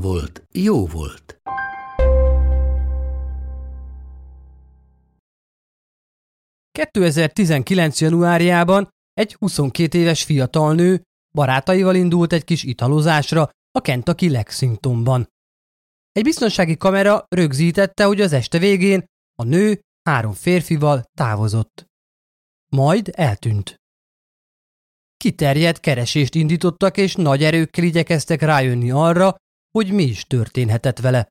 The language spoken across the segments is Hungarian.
volt, jó volt. ...2019. januárjában egy 22 éves fiatal nő barátaival indult egy kis italozásra a Kentucky Lexingtonban. Egy biztonsági kamera rögzítette, hogy az este végén a nő három férfival távozott. Majd eltűnt. Kiterjedt keresést indítottak, és nagy erőkkel igyekeztek rájönni arra, hogy mi is történhetett vele.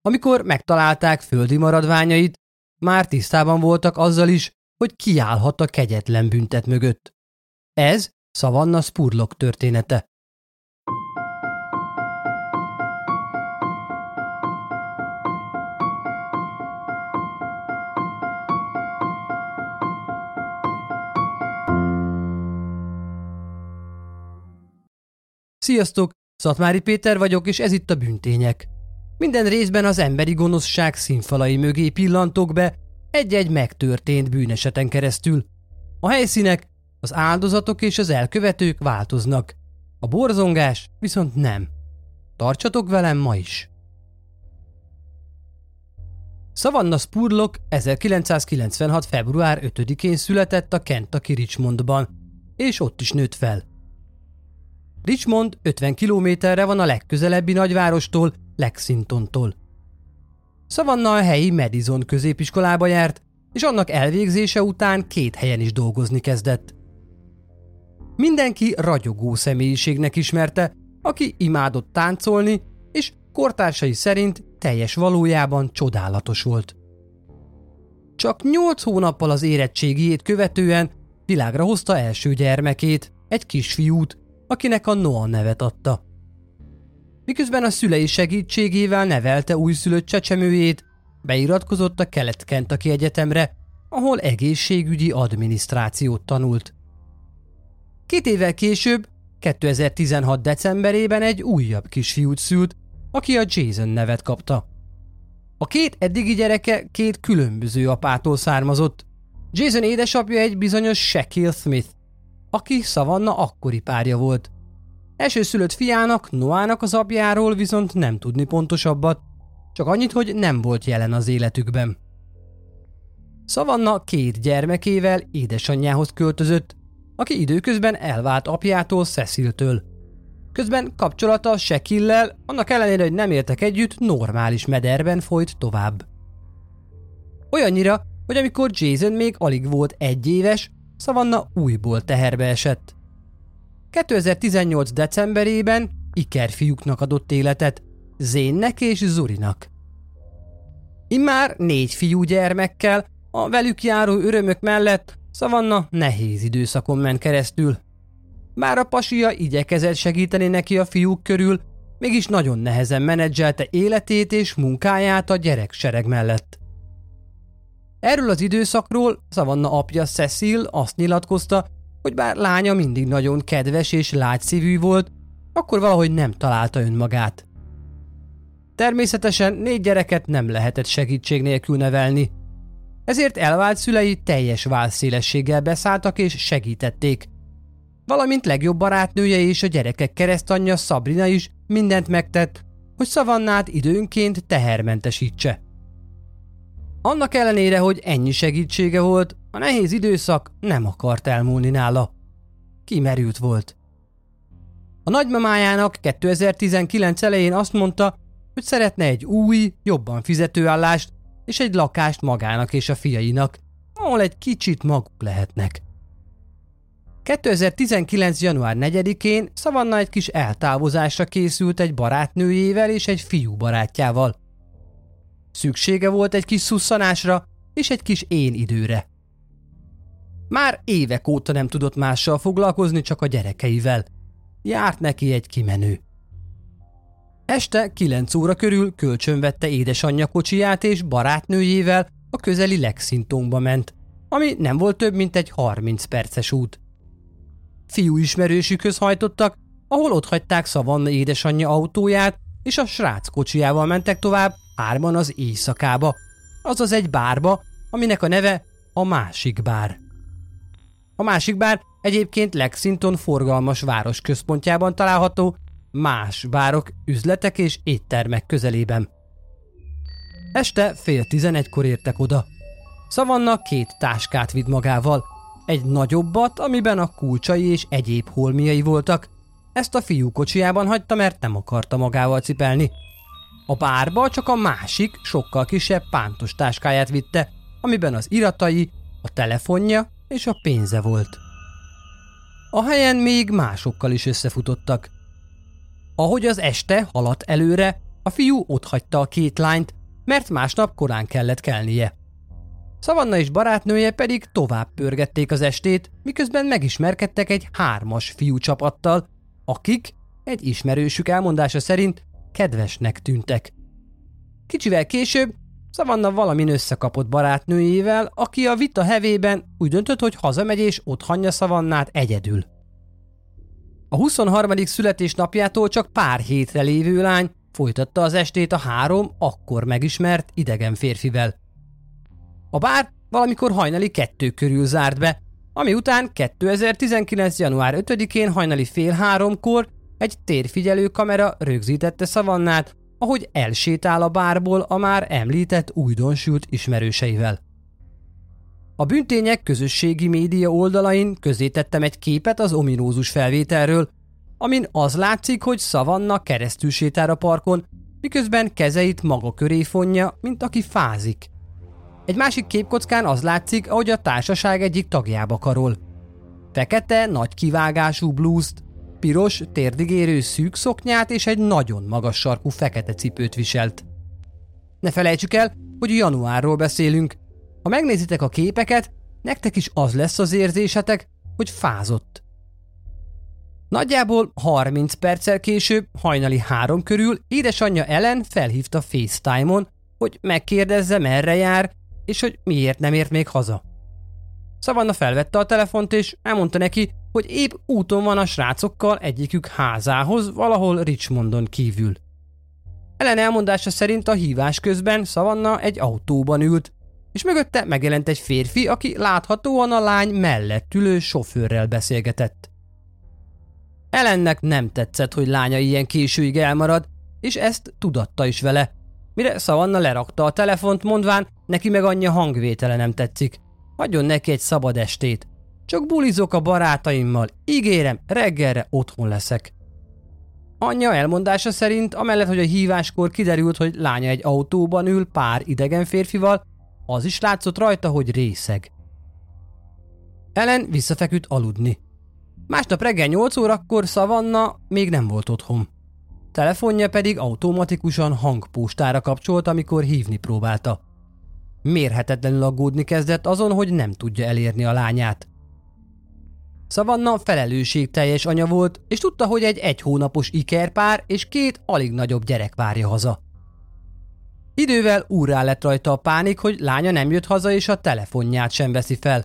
Amikor megtalálták földi maradványait, már tisztában voltak azzal is, hogy kiállhat a kegyetlen büntet mögött. Ez Savannah Spurlock története. Sziasztok! Szatmári Péter vagyok, és ez itt a Bűntények. Minden részben az emberi gonoszság színfalai mögé pillantok be egy-egy megtörtént bűneseten keresztül. A helyszínek, az áldozatok és az elkövetők változnak. A borzongás viszont nem. Tartsatok velem ma is! Savannah Spurlock 1996. február 5-én született a Kentucky Richmondban, és ott is nőtt fel. Richmond 50 kilométerre van a legközelebbi nagyvárostól, Lexingtontól. Savannah a helyi Madison középiskolába járt, és annak elvégzése után két helyen is dolgozni kezdett. Mindenki ragyogó személyiségnek ismerte, aki imádott táncolni, és kortársai szerint teljes valójában csodálatos volt. Csak nyolc hónappal az érettségiét követően világra hozta első gyermekét, egy kisfiút, akinek a Noah nevet adta. Miközben a szülei segítségével nevelte újszülött csecsemőjét, beiratkozott a Kelet-Kentucky Egyetemre, ahol egészségügyi adminisztrációt tanult. Két évvel később, 2016. decemberében egy újabb kisfiút szült, aki a Jason nevet kapta. A két eddigi gyereke két különböző apától származott. Jason édesapja egy bizonyos Shaquille Smith, aki Savanna akkori párja volt. Elsőszülött fiának, Noának az apjáról viszont nem tudni pontosabbat, csak annyit, hogy nem volt jelen az életükben. Savanna két gyermekével édesanyjához költözött, aki időközben elvált apjától Ceciltől. Közben kapcsolata Sekillel, annak ellenére, hogy nem éltek együtt, normális mederben folyt tovább. Olyannyira, hogy amikor Jason még alig volt egy éves, Savanna újból teherbe esett. 2018. decemberében ikerfiúknak adott életet, Zénnek és Zurinak. Immár négy fiú gyermekkel, a velük járó örömök mellett Savanna nehéz időszakon ment keresztül. Bár a pasia igyekezett segíteni neki a fiúk körül, mégis nagyon nehezen menedzselte életét és munkáját a gyereksereg mellett. Erről az időszakról Savanna apja Cecil azt nyilatkozta, hogy bár lánya mindig nagyon kedves és lágyszívű volt, akkor valahogy nem találta önmagát. Természetesen négy gyereket nem lehetett segítség nélkül nevelni, ezért elvált szülei teljes válszélességgel beszálltak és segítették. Valamint legjobb barátnője és a gyerekek keresztanyja Sabrina is mindent megtett, hogy szavannát időnként tehermentesítse. Annak ellenére, hogy ennyi segítsége volt, a nehéz időszak nem akart elmúlni nála. Kimerült volt. A nagymamájának 2019 elején azt mondta, hogy szeretne egy új, jobban fizetőállást és egy lakást magának és a fiainak, ahol egy kicsit maguk lehetnek. 2019. január 4-én Szavanna egy kis eltávozásra készült egy barátnőjével és egy fiú barátjával – Szüksége volt egy kis szusszanásra és egy kis én időre. Már évek óta nem tudott mással foglalkozni, csak a gyerekeivel. Járt neki egy kimenő. Este 9 óra körül kölcsönvette édesanyja kocsiját és barátnőjével a közeli Lexingtonba ment, ami nem volt több, mint egy 30 perces út. Fiú ismerősükhöz hajtottak, ahol ott hagyták Szavanna édesanyja autóját, és a srác kocsijával mentek tovább hárman az éjszakába, azaz egy bárba, aminek a neve a másik bár. A másik bár egyébként Lexington forgalmas város központjában található, más bárok, üzletek és éttermek közelében. Este fél tizenegykor értek oda. Szavanna két táskát vitt magával, egy nagyobbat, amiben a kulcsai és egyéb holmiai voltak. Ezt a fiú kocsijában hagyta, mert nem akarta magával cipelni. A bárba csak a másik, sokkal kisebb pántos táskáját vitte, amiben az iratai, a telefonja és a pénze volt. A helyen még másokkal is összefutottak. Ahogy az este haladt előre, a fiú otthagyta a két lányt, mert másnap korán kellett kelnie. Szavanna és barátnője pedig tovább pörgették az estét, miközben megismerkedtek egy hármas fiú csapattal, akik, egy ismerősük elmondása szerint, kedvesnek tűntek. Kicsivel később Szavanna valamin összekapott barátnőjével, aki a vita hevében úgy döntött, hogy hazamegy és ott hagyja Szavannát egyedül. A 23. születésnapjától csak pár hétre lévő lány folytatta az estét a három akkor megismert idegen férfivel. A bár valamikor hajnali kettő körül zárt be, ami után 2019. január 5-én hajnali fél háromkor egy térfigyelő kamera rögzítette Szavannát, ahogy elsétál a bárból a már említett újdonsült ismerőseivel. A büntények közösségi média oldalain közé tettem egy képet az ominózus felvételről, amin az látszik, hogy Szavanna keresztül sétál a parkon, miközben kezeit maga köré fonja, mint aki fázik. Egy másik képkockán az látszik, ahogy a társaság egyik tagjába karol. Fekete, nagy kivágású blúzt, piros, térdigérő szűk szoknyát és egy nagyon magas sarkú fekete cipőt viselt. Ne felejtsük el, hogy januárról beszélünk. Ha megnézitek a képeket, nektek is az lesz az érzésetek, hogy fázott. Nagyjából 30 perccel később, hajnali három körül édesanyja Ellen felhívta FaceTime-on, hogy megkérdezze merre jár, és hogy miért nem ért még haza. Szavanna felvette a telefont, és elmondta neki, hogy épp úton van a srácokkal egyikük házához, valahol Richmondon kívül. Ellen elmondása szerint a hívás közben Szavanna egy autóban ült, és mögötte megjelent egy férfi, aki láthatóan a lány mellett ülő sofőrrel beszélgetett. Ellennek nem tetszett, hogy lánya ilyen későig elmarad, és ezt tudatta is vele, mire Szavanna lerakta a telefont, mondván, neki meg anyja hangvétele nem tetszik. Hagyjon neki egy szabad estét. Csak bulizok a barátaimmal, ígérem, reggelre otthon leszek. Anyja elmondása szerint, amellett, hogy a híváskor kiderült, hogy lánya egy autóban ül pár idegen férfival, az is látszott rajta, hogy részeg. Ellen visszafeküdt aludni. Másnap reggel 8 órakor Szavanna még nem volt otthon. Telefonja pedig automatikusan hangpóstára kapcsolt, amikor hívni próbálta. Mérhetetlenül aggódni kezdett azon, hogy nem tudja elérni a lányát. Szavanna felelősségteljes anya volt, és tudta, hogy egy egy hónapos ikerpár és két alig nagyobb gyerek várja haza. Idővel úrrá lett rajta a pánik, hogy lánya nem jött haza és a telefonját sem veszi fel.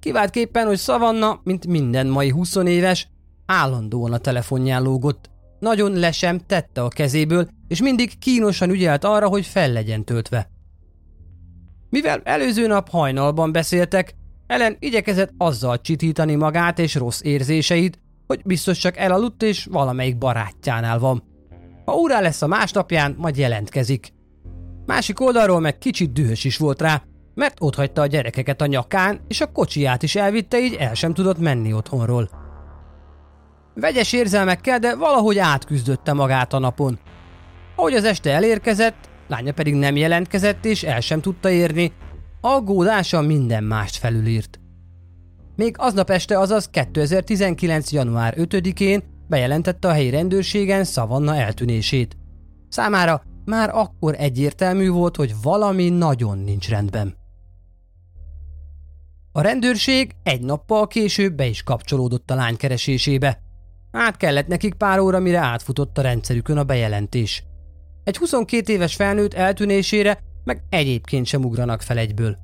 Kiváltképpen, hogy Szavanna, mint minden mai 20 éves, állandóan a telefonján lógott. Nagyon le sem tette a kezéből, és mindig kínosan ügyelt arra, hogy fel legyen töltve. Mivel előző nap hajnalban beszéltek, ellen igyekezett azzal csitítani magát és rossz érzéseit, hogy biztos csak elaludt és valamelyik barátjánál van. Ha órá lesz a másnapján, majd jelentkezik. Másik oldalról meg kicsit dühös is volt rá, mert ott hagyta a gyerekeket a nyakán, és a kocsiját is elvitte, így el sem tudott menni otthonról. Vegyes érzelmekkel, de valahogy átküzdötte magát a napon. Ahogy az este elérkezett, lánya pedig nem jelentkezett és el sem tudta érni, aggódása minden mást felülírt. Még aznap este, azaz 2019. január 5-én bejelentette a helyi rendőrségen Szavanna eltűnését. Számára már akkor egyértelmű volt, hogy valami nagyon nincs rendben. A rendőrség egy nappal később be is kapcsolódott a lány keresésébe. Át kellett nekik pár óra, mire átfutott a rendszerükön a bejelentés. Egy 22 éves felnőtt eltűnésére meg egyébként sem ugranak fel egyből.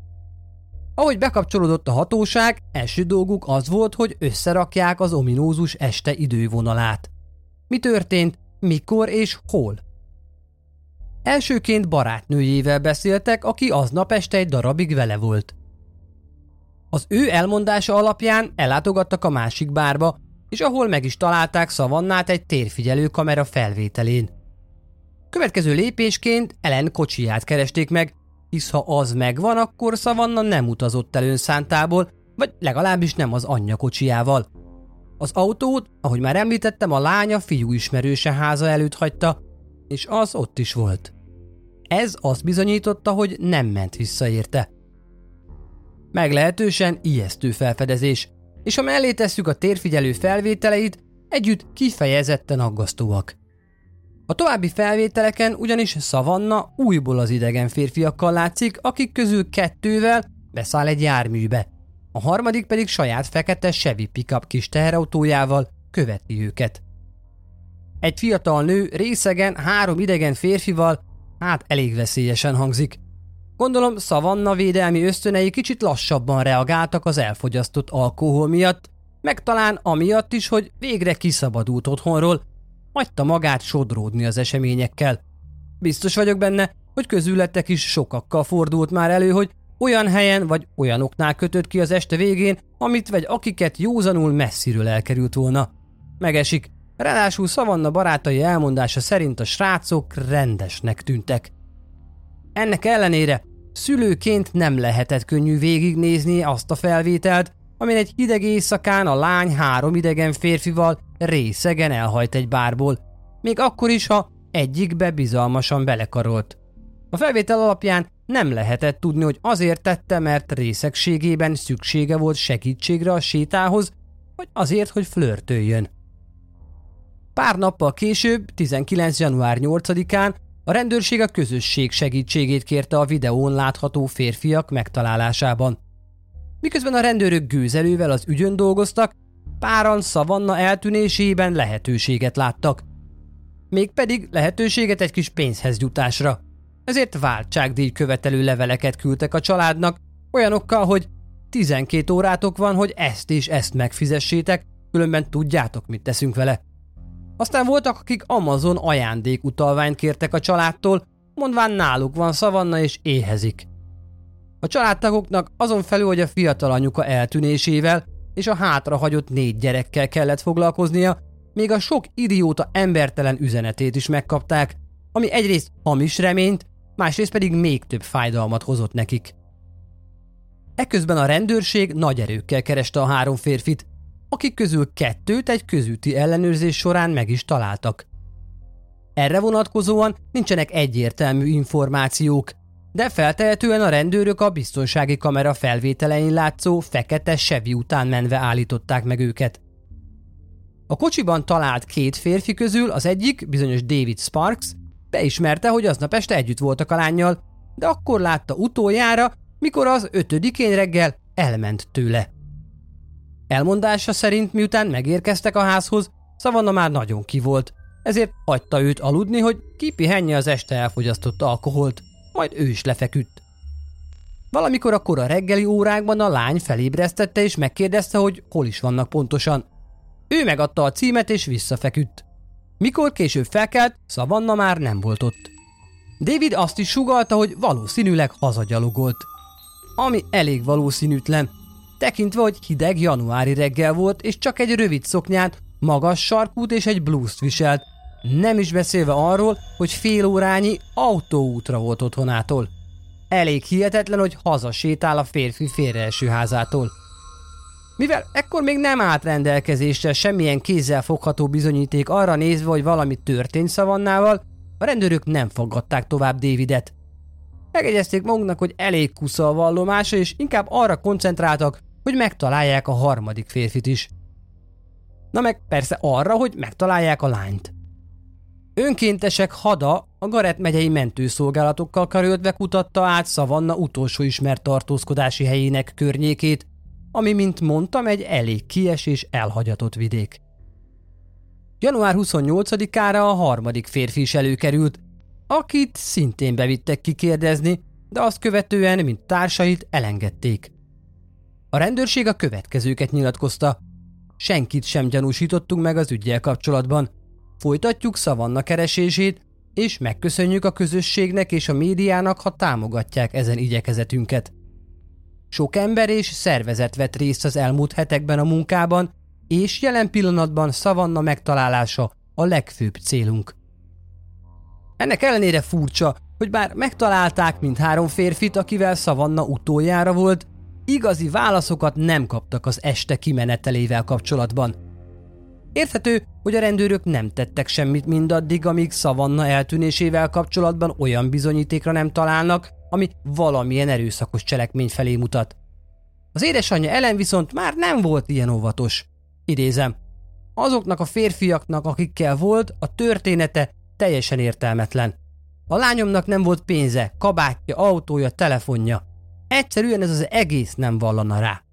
Ahogy bekapcsolódott a hatóság, első dolguk az volt, hogy összerakják az ominózus este idővonalát. Mi történt, mikor és hol? Elsőként barátnőjével beszéltek, aki aznap este egy darabig vele volt. Az ő elmondása alapján ellátogattak a másik bárba, és ahol meg is találták Szavannát egy térfigyelő kamera felvételén. Következő lépésként Ellen kocsiját keresték meg, hisz ha az megvan, akkor Szavanna nem utazott el önszántából, vagy legalábbis nem az anyja kocsijával. Az autót, ahogy már említettem, a lánya fiú ismerőse háza előtt hagyta, és az ott is volt. Ez azt bizonyította, hogy nem ment vissza érte. Meglehetősen ijesztő felfedezés, és ha mellé tesszük a térfigyelő felvételeit, együtt kifejezetten aggasztóak. A további felvételeken ugyanis Szavanna újból az idegen férfiakkal látszik, akik közül kettővel beszáll egy járműbe, a harmadik pedig saját fekete Chevy pickup kis teherautójával követi őket. Egy fiatal nő részegen három idegen férfival, hát elég veszélyesen hangzik. Gondolom Szavanna védelmi ösztönei kicsit lassabban reagáltak az elfogyasztott alkohol miatt, meg talán amiatt is, hogy végre kiszabadult otthonról, hagyta magát sodródni az eseményekkel. Biztos vagyok benne, hogy közületek is sokakkal fordult már elő, hogy olyan helyen vagy olyanoknál kötött ki az este végén, amit vagy akiket józanul messziről elkerült volna. Megesik, ráadásul Szavanna barátai elmondása szerint a srácok rendesnek tűntek. Ennek ellenére szülőként nem lehetett könnyű végignézni azt a felvételt, amin egy hideg éjszakán a lány három idegen férfival részegen elhajt egy bárból, még akkor is, ha egyikbe bizalmasan belekarolt. A felvétel alapján nem lehetett tudni, hogy azért tette, mert részegségében szüksége volt segítségre a sétához, vagy azért, hogy flörtöljön. Pár nappal később, 19. január 8-án a rendőrség a közösség segítségét kérte a videón látható férfiak megtalálásában. Miközben a rendőrök gőzelővel az ügyön dolgoztak, páran szavanna eltűnésében lehetőséget láttak. Mégpedig lehetőséget egy kis pénzhez jutásra. Ezért váltságdíj követelő leveleket küldtek a családnak, olyanokkal, hogy 12 órátok van, hogy ezt és ezt megfizessétek, különben tudjátok, mit teszünk vele. Aztán voltak, akik Amazon ajándékutalványt kértek a családtól, mondván náluk van szavanna és éhezik. A családtagoknak azon felül, hogy a fiatal anyuka eltűnésével és a hátrahagyott négy gyerekkel kellett foglalkoznia, még a sok idióta embertelen üzenetét is megkapták, ami egyrészt hamis reményt, másrészt pedig még több fájdalmat hozott nekik. Eközben a rendőrség nagy erőkkel kereste a három férfit, akik közül kettőt egy közúti ellenőrzés során meg is találtak. Erre vonatkozóan nincsenek egyértelmű információk, de feltehetően a rendőrök a biztonsági kamera felvételein látszó fekete sevi után menve állították meg őket. A kocsiban talált két férfi közül az egyik, bizonyos David Sparks, beismerte, hogy aznap este együtt voltak a lányjal, de akkor látta utoljára, mikor az ötödikén reggel elment tőle. Elmondása szerint miután megérkeztek a házhoz, Szavanna már nagyon ki volt, ezért hagyta őt aludni, hogy kipihenje az este elfogyasztott alkoholt majd ő is lefeküdt. Valamikor a reggeli órákban a lány felébresztette és megkérdezte, hogy hol is vannak pontosan. Ő megadta a címet és visszafeküdt. Mikor később felkelt, Szavanna már nem volt ott. David azt is sugalta, hogy valószínűleg hazagyalogolt. Ami elég valószínűtlen, tekintve, hogy hideg januári reggel volt, és csak egy rövid szoknyát, magas sarkút és egy blúzt viselt, nem is beszélve arról, hogy fél órányi autóútra volt otthonától. Elég hihetetlen, hogy hazasétál a férfi félreeső házától. Mivel ekkor még nem állt rendelkezésre semmilyen kézzel fogható bizonyíték arra nézve, hogy valami történt szavannával, a rendőrök nem fogadták tovább Davidet. Megegyezték maguknak, hogy elég kusza a vallomása, és inkább arra koncentráltak, hogy megtalálják a harmadik férfit is. Na meg persze arra, hogy megtalálják a lányt. Önkéntesek hada a Garet megyei mentőszolgálatokkal karöltve kutatta át Szavanna utolsó ismert tartózkodási helyének környékét, ami, mint mondtam, egy elég kies és elhagyatott vidék. Január 28-ára a harmadik férfi is előkerült, akit szintén bevittek kikérdezni, de azt követően, mint társait, elengedték. A rendőrség a következőket nyilatkozta. Senkit sem gyanúsítottunk meg az ügyel kapcsolatban. Folytatjuk szavanna keresését, és megköszönjük a közösségnek és a médiának, ha támogatják ezen igyekezetünket. Sok ember és szervezet vett részt az elmúlt hetekben a munkában, és jelen pillanatban szavanna megtalálása a legfőbb célunk. Ennek ellenére furcsa, hogy bár megtalálták mind három férfit, akivel szavanna utoljára volt, igazi válaszokat nem kaptak az este kimenetelével kapcsolatban. Érthető, hogy a rendőrök nem tettek semmit mindaddig, amíg szavanna eltűnésével kapcsolatban olyan bizonyítékra nem találnak, ami valamilyen erőszakos cselekmény felé mutat. Az édesanyja ellen viszont már nem volt ilyen óvatos. Idézem, azoknak a férfiaknak, akikkel volt, a története teljesen értelmetlen. A lányomnak nem volt pénze, kabátja, autója, telefonja. Egyszerűen ez az egész nem vallana rá.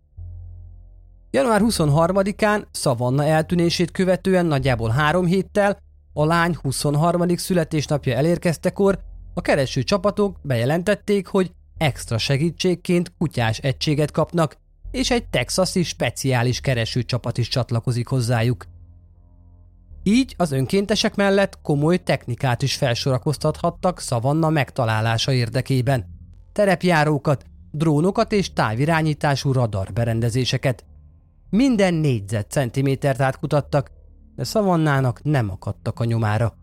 Január 23-án Szavanna eltűnését követően nagyjából három héttel a lány 23. születésnapja elérkeztekor a kereső csapatok bejelentették, hogy extra segítségként kutyás egységet kapnak, és egy texasi speciális keresőcsapat is csatlakozik hozzájuk. Így az önkéntesek mellett komoly technikát is felsorakoztathattak szavanna megtalálása érdekében. Terepjárókat, drónokat és távirányítású radarberendezéseket. Minden négyzet centimétert átkutattak, de szavannának nem akadtak a nyomára.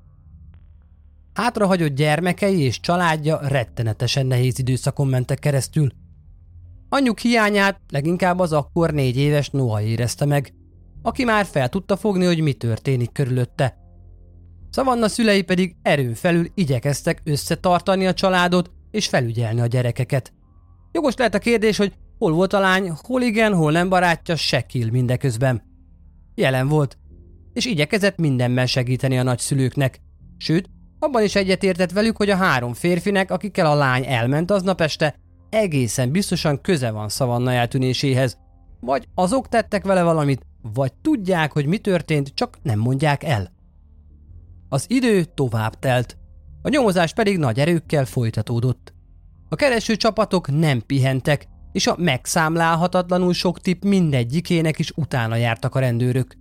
Hátrahagyott gyermekei és családja rettenetesen nehéz időszakon mentek keresztül. Anyjuk hiányát leginkább az akkor négy éves Noah érezte meg, aki már fel tudta fogni, hogy mi történik körülötte. Szavanna szülei pedig erőn felül igyekeztek összetartani a családot és felügyelni a gyerekeket. Jogos lehet a kérdés, hogy hol volt a lány, hol igen, hol nem barátja Sekil mindeközben. Jelen volt, és igyekezett mindenben segíteni a nagyszülőknek. Sőt, abban is egyetértett velük, hogy a három férfinek, akikkel a lány elment aznap este, egészen biztosan köze van szavanna eltűnéséhez. Vagy azok tettek vele valamit, vagy tudják, hogy mi történt, csak nem mondják el. Az idő tovább telt, a nyomozás pedig nagy erőkkel folytatódott. A kereső csapatok nem pihentek, és a megszámlálhatatlanul sok tip mindegyikének is utána jártak a rendőrök.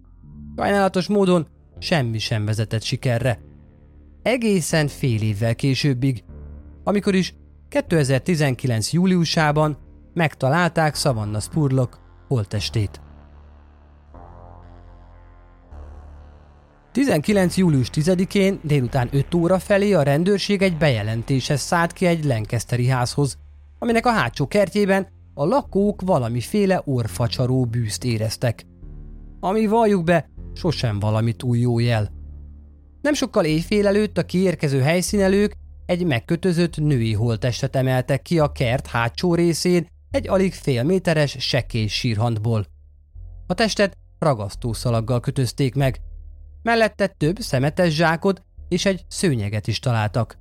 Sajnálatos módon semmi sem vezetett sikerre. Egészen fél évvel későbbig, amikor is 2019. júliusában megtalálták Savannah Spurlock holtestét. 19. július 10-én délután 5 óra felé a rendőrség egy bejelentéshez szállt ki egy Lancasteri házhoz, aminek a hátsó kertjében a lakók valamiféle orfacsaró bűzt éreztek. Ami valljuk be, sosem valami túl jó jel. Nem sokkal éjfél előtt a kiérkező helyszínelők egy megkötözött női holtestet emeltek ki a kert hátsó részén egy alig fél méteres sekély sírhandból. A testet ragasztószalaggal kötözték meg, mellette több szemetes zsákot és egy szőnyeget is találtak.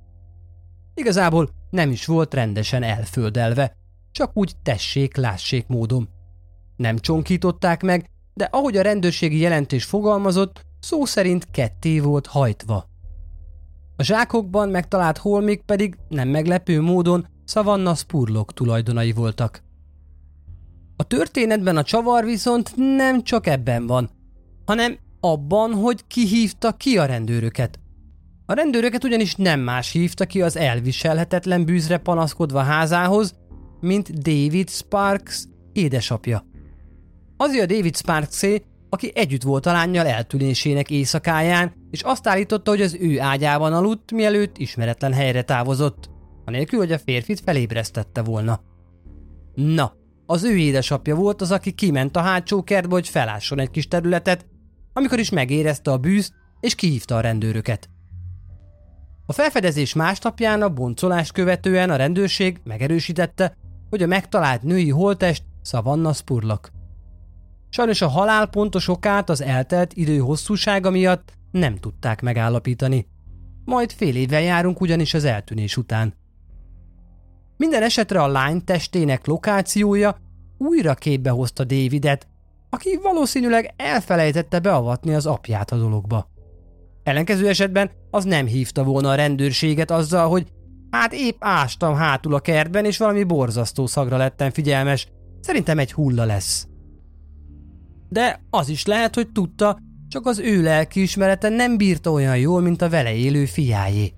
Igazából nem is volt rendesen elföldelve, csak úgy tessék-lássék módon. Nem csonkították meg, de ahogy a rendőrségi jelentés fogalmazott, szó szerint ketté volt hajtva. A zsákokban megtalált holmik pedig nem meglepő módon Savannah Spurlock tulajdonai voltak. A történetben a csavar viszont nem csak ebben van, hanem abban, hogy ki hívta ki a rendőröket. A rendőröket ugyanis nem más hívta ki az elviselhetetlen bűzre panaszkodva házához, mint David Sparks édesapja. Azért a David Sparksé, aki együtt volt a lányjal eltűnésének éjszakáján, és azt állította, hogy az ő ágyában aludt, mielőtt ismeretlen helyre távozott, anélkül, hogy a férfit felébresztette volna. Na, az ő édesapja volt az, aki kiment a hátsó kertbe, hogy felásson egy kis területet, amikor is megérezte a bűzt, és kihívta a rendőröket. A felfedezés másnapján a boncolást követően a rendőrség megerősítette, hogy a megtalált női holtest Savannah Spurlock. Sajnos a halál pontos okát az eltelt idő hosszúsága miatt nem tudták megállapítani. Majd fél évvel járunk ugyanis az eltűnés után. Minden esetre a lány testének lokációja újra képbe hozta Davidet, aki valószínűleg elfelejtette beavatni az apját a dologba. Ellenkező esetben az nem hívta volna a rendőrséget azzal, hogy hát épp ástam hátul a kertben, és valami borzasztó szagra lettem figyelmes. Szerintem egy hulla lesz. De az is lehet, hogy tudta, csak az ő lelkiismerete nem bírta olyan jól, mint a vele élő fiájé.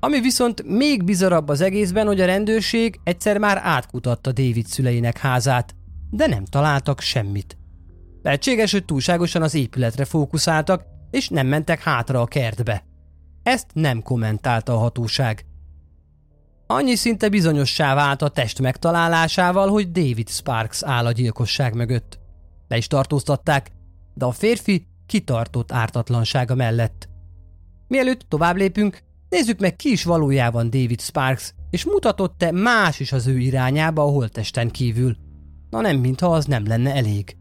Ami viszont még bizarabb az egészben, hogy a rendőrség egyszer már átkutatta David szüleinek házát, de nem találtak semmit. Lehetséges, hogy túlságosan az épületre fókuszáltak, és nem mentek hátra a kertbe. Ezt nem kommentálta a hatóság. Annyi szinte bizonyossá vált a test megtalálásával, hogy David Sparks áll a gyilkosság mögött. Le is tartóztatták, de a férfi kitartott ártatlansága mellett. Mielőtt tovább lépünk, nézzük meg ki is valójában David Sparks, és mutatott-e más is az ő irányába a holtesten kívül. Na nem, mintha az nem lenne elég.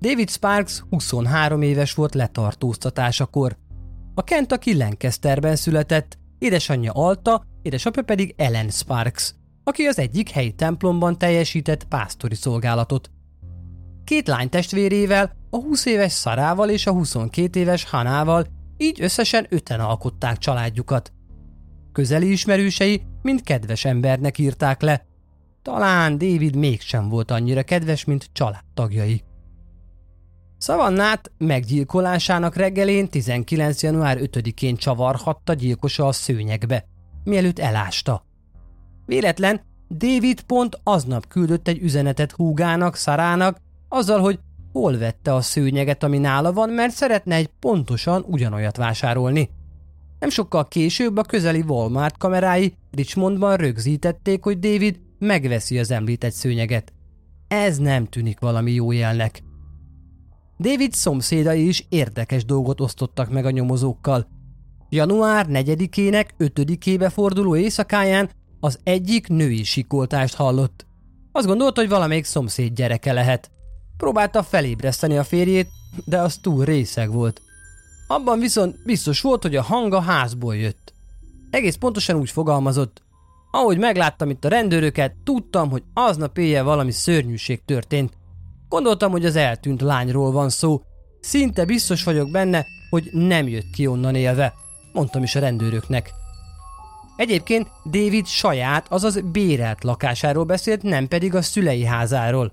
David Sparks 23 éves volt letartóztatásakor. A Kentucky Lancasterben született, édesanyja Alta, édesapja pedig Ellen Sparks, aki az egyik helyi templomban teljesített pásztori szolgálatot. Két lány testvérével, a 20 éves Szarával és a 22 éves Hanával, így összesen öten alkották családjukat. Közeli ismerősei mind kedves embernek írták le. Talán David mégsem volt annyira kedves, mint családtagjai. Szavannát meggyilkolásának reggelén 19. január 5-én csavarhatta gyilkosa a szőnyegbe, mielőtt elásta. Véletlen, David pont aznap küldött egy üzenetet húgának, Szarának, azzal, hogy hol vette a szőnyeget, ami nála van, mert szeretne egy pontosan ugyanolyat vásárolni. Nem sokkal később a közeli Walmart kamerái Richmondban rögzítették, hogy David megveszi az említett szőnyeget. Ez nem tűnik valami jó jelnek. David szomszédai is érdekes dolgot osztottak meg a nyomozókkal. Január 4-ének 5-ébe forduló éjszakáján az egyik női sikoltást hallott. Azt gondolta, hogy valamelyik szomszéd gyereke lehet. Próbálta felébreszteni a férjét, de az túl részeg volt. Abban viszont biztos volt, hogy a hang a házból jött. Egész pontosan úgy fogalmazott. Ahogy megláttam itt a rendőröket, tudtam, hogy aznap éjjel valami szörnyűség történt. Gondoltam, hogy az eltűnt lányról van szó. Szinte biztos vagyok benne, hogy nem jött ki onnan élve. Mondtam is a rendőröknek. Egyébként David saját, azaz bérelt lakásáról beszélt, nem pedig a szülei házáról.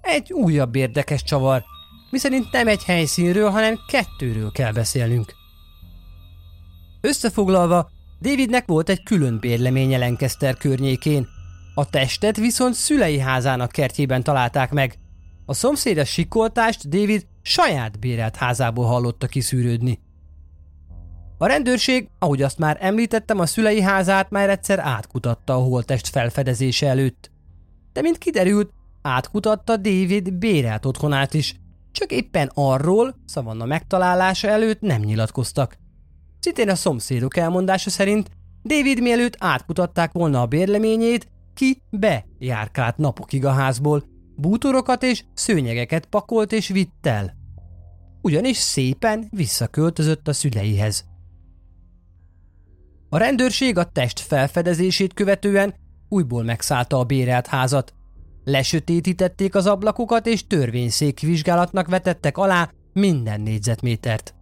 Egy újabb érdekes csavar, miszerint nem egy helyszínről, hanem kettőről kell beszélnünk. Összefoglalva, Davidnek volt egy külön bérleménye Lancaster környékén, a testet viszont szülei házának kertjében találták meg. A szomszédes sikoltást David saját bérelt házából hallotta kiszűrődni. A rendőrség, ahogy azt már említettem, a szülei házát már egyszer átkutatta a holtest felfedezése előtt. De mint kiderült, átkutatta David bérelt otthonát is, csak éppen arról, szavanna megtalálása előtt nem nyilatkoztak. Szintén a szomszédok elmondása szerint David mielőtt átkutatták volna a bérleményét, ki bejárkált napokig a házból, bútorokat és szőnyegeket pakolt és vitt el. Ugyanis szépen visszaköltözött a szüleihez. A rendőrség a test felfedezését követően újból megszállta a bérelt házat. Lesötétítették az ablakokat és törvényszék vizsgálatnak vetettek alá minden négyzetmétert.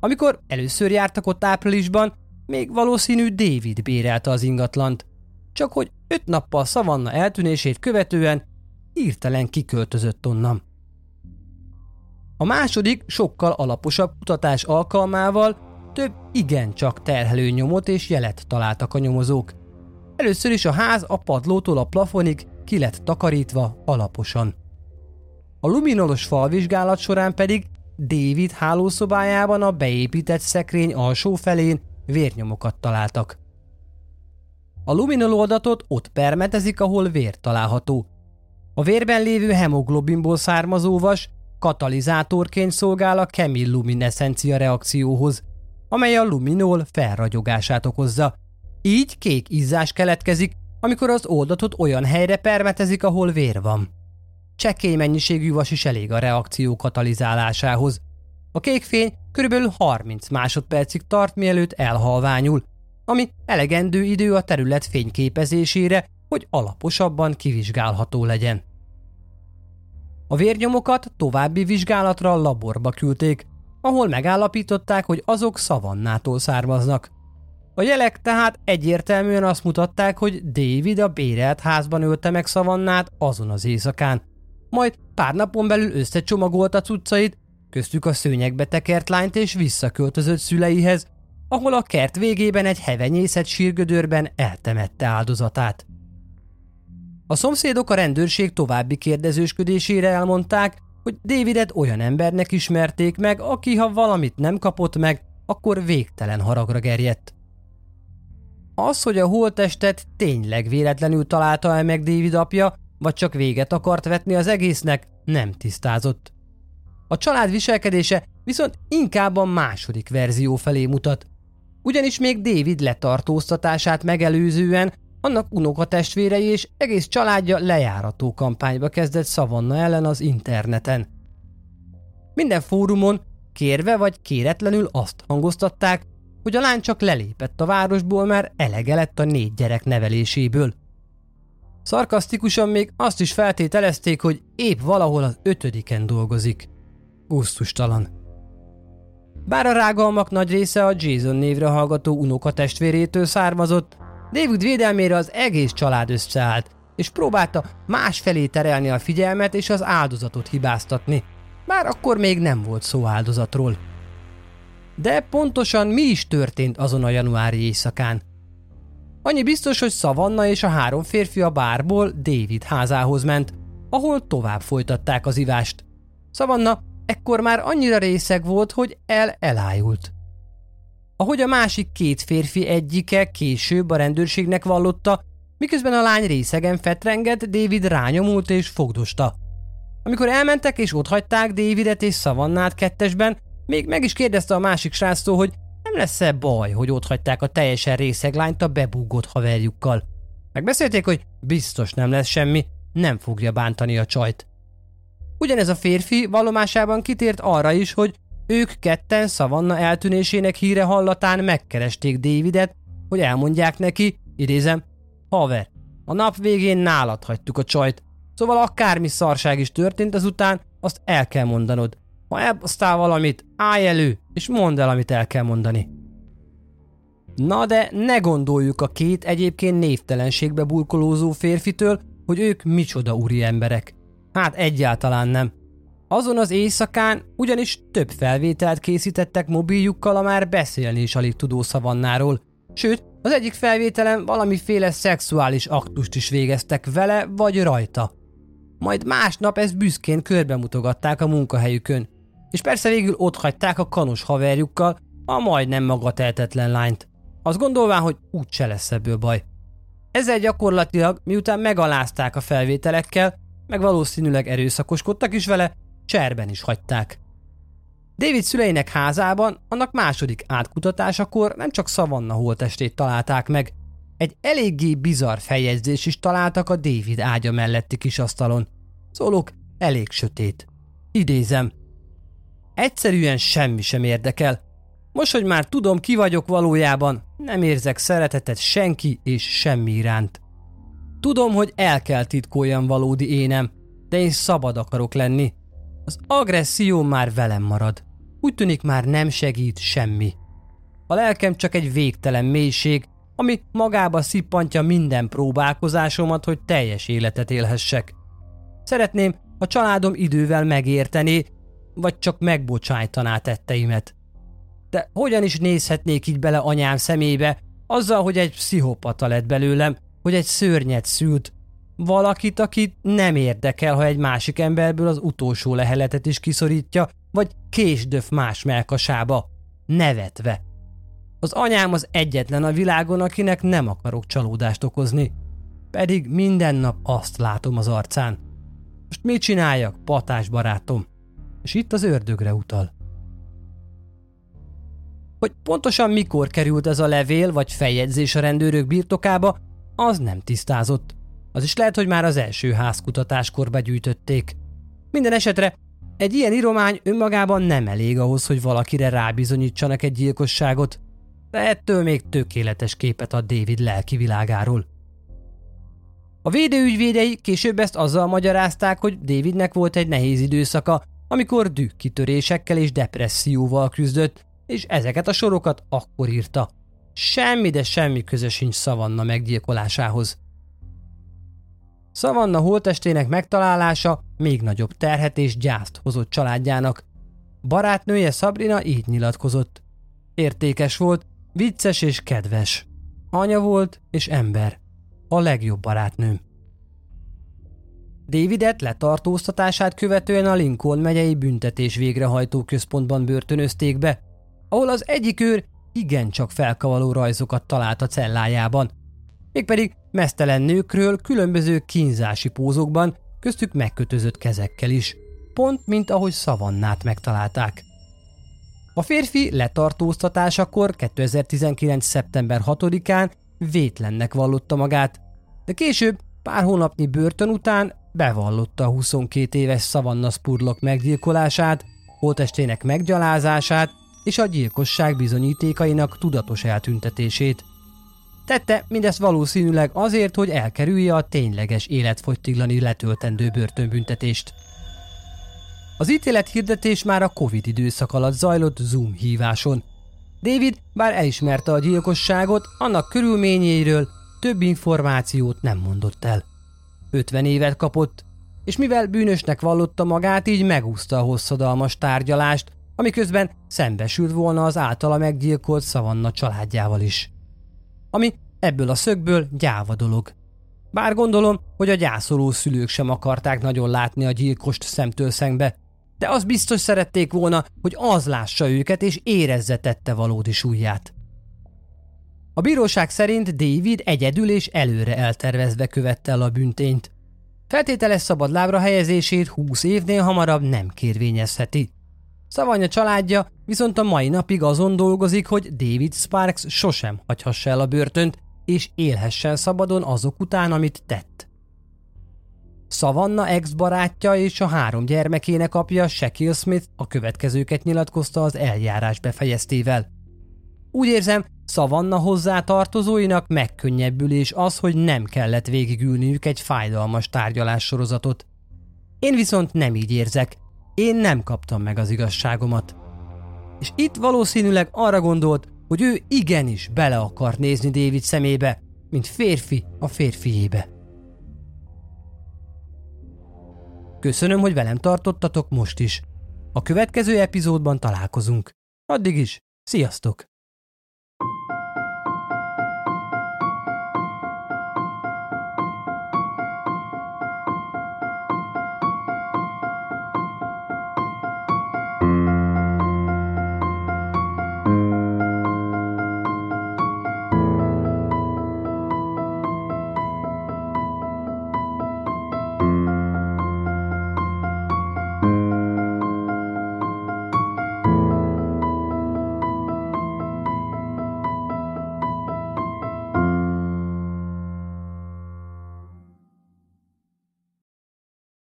Amikor először jártak ott áprilisban, még valószínű David bérelte az ingatlant, csak hogy öt nappal szavanna eltűnését követően hirtelen kiköltözött onnan. A második, sokkal alaposabb kutatás alkalmával több igencsak terhelő nyomot és jelet találtak a nyomozók. Először is a ház a padlótól a plafonig ki lett takarítva alaposan. A luminolos falvizsgálat során pedig David hálószobájában a beépített szekrény alsó felén vérnyomokat találtak. A luminolódatot ott permetezik, ahol vér található. A vérben lévő hemoglobinból származó vas katalizátorként szolgál a kemilluminescencia reakcióhoz, amely a luminol felragyogását okozza. Így kék izzás keletkezik, amikor az oldatot olyan helyre permetezik, ahol vér van. Csekély mennyiségű vas is elég a reakció katalizálásához. A kék fény körülbelül 30 másodpercig tart, mielőtt elhalványul, ami elegendő idő a terület fényképezésére hogy alaposabban kivizsgálható legyen. A vérnyomokat további vizsgálatra laborba küldték, ahol megállapították, hogy azok szavannától származnak. A jelek tehát egyértelműen azt mutatták, hogy David a bérelt házban ölte meg szavannát azon az éjszakán. Majd pár napon belül összecsomagolta cuccait, köztük a szőnyegbe tekert lányt és visszaköltözött szüleihez, ahol a kert végében egy hevenyészet sírgödörben eltemette áldozatát. A szomszédok a rendőrség további kérdezősködésére elmondták, hogy Davidet olyan embernek ismerték meg, aki ha valamit nem kapott meg, akkor végtelen haragra gerjedt. Az, hogy a holttestet tényleg véletlenül találta el meg David apja, vagy csak véget akart vetni az egésznek, nem tisztázott. A család viselkedése viszont inkább a második verzió felé mutat. Ugyanis még David letartóztatását megelőzően annak unokatestvérei és egész családja lejárató kampányba kezdett Szavanna ellen az interneten. Minden fórumon kérve vagy kéretlenül azt hangoztatták, hogy a lány csak lelépett a városból, mert elege lett a négy gyerek neveléséből. Szarkasztikusan még azt is feltételezték, hogy épp valahol az ötödiken dolgozik. Gusztustalan. Bár a rágalmak nagy része a Jason névre hallgató unokatestvérétől származott, David védelmére az egész család összeállt, és próbálta másfelé terelni a figyelmet és az áldozatot hibáztatni. Bár akkor még nem volt szó áldozatról. De pontosan mi is történt azon a januári éjszakán? Annyi biztos, hogy Szavanna és a három férfi a bárból David házához ment, ahol tovább folytatták az ivást. Szavanna ekkor már annyira részeg volt, hogy el elájult. Ahogy a másik két férfi egyike később a rendőrségnek vallotta, miközben a lány részegen fetrengett, David rányomult és fogdosta. Amikor elmentek és otthagyták Davidet és Szavannát kettesben, még meg is kérdezte a másik sráctól, hogy nem lesz-e baj, hogy otthagyták a teljesen részeg lányt a bebúgott haverjukkal. Megbeszélték, hogy biztos nem lesz semmi, nem fogja bántani a csajt. Ugyanez a férfi vallomásában kitért arra is, hogy ők ketten Szavanna eltűnésének híre hallatán megkeresték Davidet, hogy elmondják neki, idézem, haver, a nap végén nálad hagytuk a csajt, szóval akármi szarság is történt azután, azt el kell mondanod. Ha elbasztál valamit, állj elő, és mondd el, amit el kell mondani. Na de ne gondoljuk a két egyébként névtelenségbe burkolózó férfitől, hogy ők micsoda úri emberek. Hát egyáltalán nem. Azon az éjszakán ugyanis több felvételt készítettek mobiljukkal a már beszélni is alig tudó szavannáról, sőt, az egyik felvételen valamiféle szexuális aktust is végeztek vele vagy rajta. Majd másnap ezt büszkén körbemutogatták a munkahelyükön, és persze végül ott hagyták a kanos haverjukkal a majdnem magatehetetlen lányt. Azt gondolván, hogy úgyse lesz ebből baj. Ezzel gyakorlatilag, miután megalázták a felvételekkel, meg valószínűleg erőszakoskodtak is vele, cserben is hagyták. David szüleinek házában annak második átkutatásakor nem csak Szavanna holtestét találták meg, egy eléggé bizarr feljegyzés is találtak a David ágya melletti kis asztalon. Szólók elég sötét. Idézem. Egyszerűen semmi sem érdekel. Most, hogy már tudom, ki vagyok valójában, nem érzek szeretetet senki és semmi iránt. Tudom, hogy el kell titkoljam valódi énem, de én szabad akarok lenni, az agresszió már velem marad. Úgy tűnik már nem segít semmi. A lelkem csak egy végtelen mélység, ami magába szippantja minden próbálkozásomat, hogy teljes életet élhessek. Szeretném, a családom idővel megérteni, vagy csak megbocsájtaná tetteimet. De hogyan is nézhetnék így bele anyám szemébe, azzal, hogy egy pszichopata lett belőlem, hogy egy szörnyet szült, Valakit, akit nem érdekel, ha egy másik emberből az utolsó leheletet is kiszorítja, vagy késdöf más melkasába, nevetve. Az anyám az egyetlen a világon, akinek nem akarok csalódást okozni. Pedig minden nap azt látom az arcán. Most mit csináljak, patás barátom? És itt az ördögre utal. Hogy pontosan mikor került ez a levél vagy feljegyzés a rendőrök birtokába, az nem tisztázott. Az is lehet, hogy már az első házkutatáskor begyűjtötték. Minden esetre egy ilyen iromány önmagában nem elég ahhoz, hogy valakire rábizonyítsanak egy gyilkosságot, de ettől még tökéletes képet ad David lelki világáról. A védőügyvédei később ezt azzal magyarázták, hogy Davidnek volt egy nehéz időszaka, amikor dűkitörésekkel és depresszióval küzdött, és ezeket a sorokat akkor írta. Semmi, de semmi köze sincs Szavanna meggyilkolásához. Szavanna holtestének megtalálása még nagyobb terhet és gyászt hozott családjának. Barátnője Sabrina így nyilatkozott. Értékes volt, vicces és kedves. Anya volt és ember. A legjobb barátnőm. Davidet letartóztatását követően a Lincoln megyei büntetés végrehajtó központban börtönözték be, ahol az egyik őr igencsak felkavaló rajzokat talált a cellájában. Mégpedig mesztelen nőkről különböző kínzási pózokban, köztük megkötözött kezekkel is, pont mint ahogy szavannát megtalálták. A férfi letartóztatásakor 2019. szeptember 6-án vétlennek vallotta magát, de később, pár hónapnyi börtön után bevallotta a 22 éves Savannah Spurlock meggyilkolását, holtestének meggyalázását és a gyilkosság bizonyítékainak tudatos eltüntetését. Tette mindezt valószínűleg azért, hogy elkerülje a tényleges életfogytiglani letöltendő börtönbüntetést. Az ítélet hirdetés már a Covid időszak alatt zajlott Zoom híváson. David bár elismerte a gyilkosságot, annak körülményeiről több információt nem mondott el. 50 évet kapott, és mivel bűnösnek vallotta magát, így megúszta a hosszadalmas tárgyalást, amiközben szembesült volna az általa meggyilkolt szavanna családjával is. Ami ebből a szögből gyáva dolog. Bár gondolom, hogy a gyászoló szülők sem akarták nagyon látni a gyilkost szemtől szembe, de az biztos szerették volna, hogy az lássa őket és érezze tette valódi súlyát. A bíróság szerint David egyedül és előre eltervezve követte el a büntényt. Feltételes szabadlábra helyezését 20 évnél hamarabb nem kérvényezheti. Szavanya családja viszont a mai napig azon dolgozik, hogy David Sparks sosem hagyhassa el a börtönt, és élhessen szabadon azok után, amit tett. Savanna ex-barátja és a három gyermekének apja Shaquille Smith a következőket nyilatkozta az eljárás befejeztével. Úgy érzem, Savanna hozzá tartozóinak megkönnyebbülés az, hogy nem kellett végigülniük egy fájdalmas tárgyalás sorozatot. Én viszont nem így érzek, én nem kaptam meg az igazságomat. És itt valószínűleg arra gondolt, hogy ő igenis bele akar nézni David szemébe, mint férfi a férfiébe. Köszönöm, hogy velem tartottatok most is. A következő epizódban találkozunk. Addig is, sziasztok!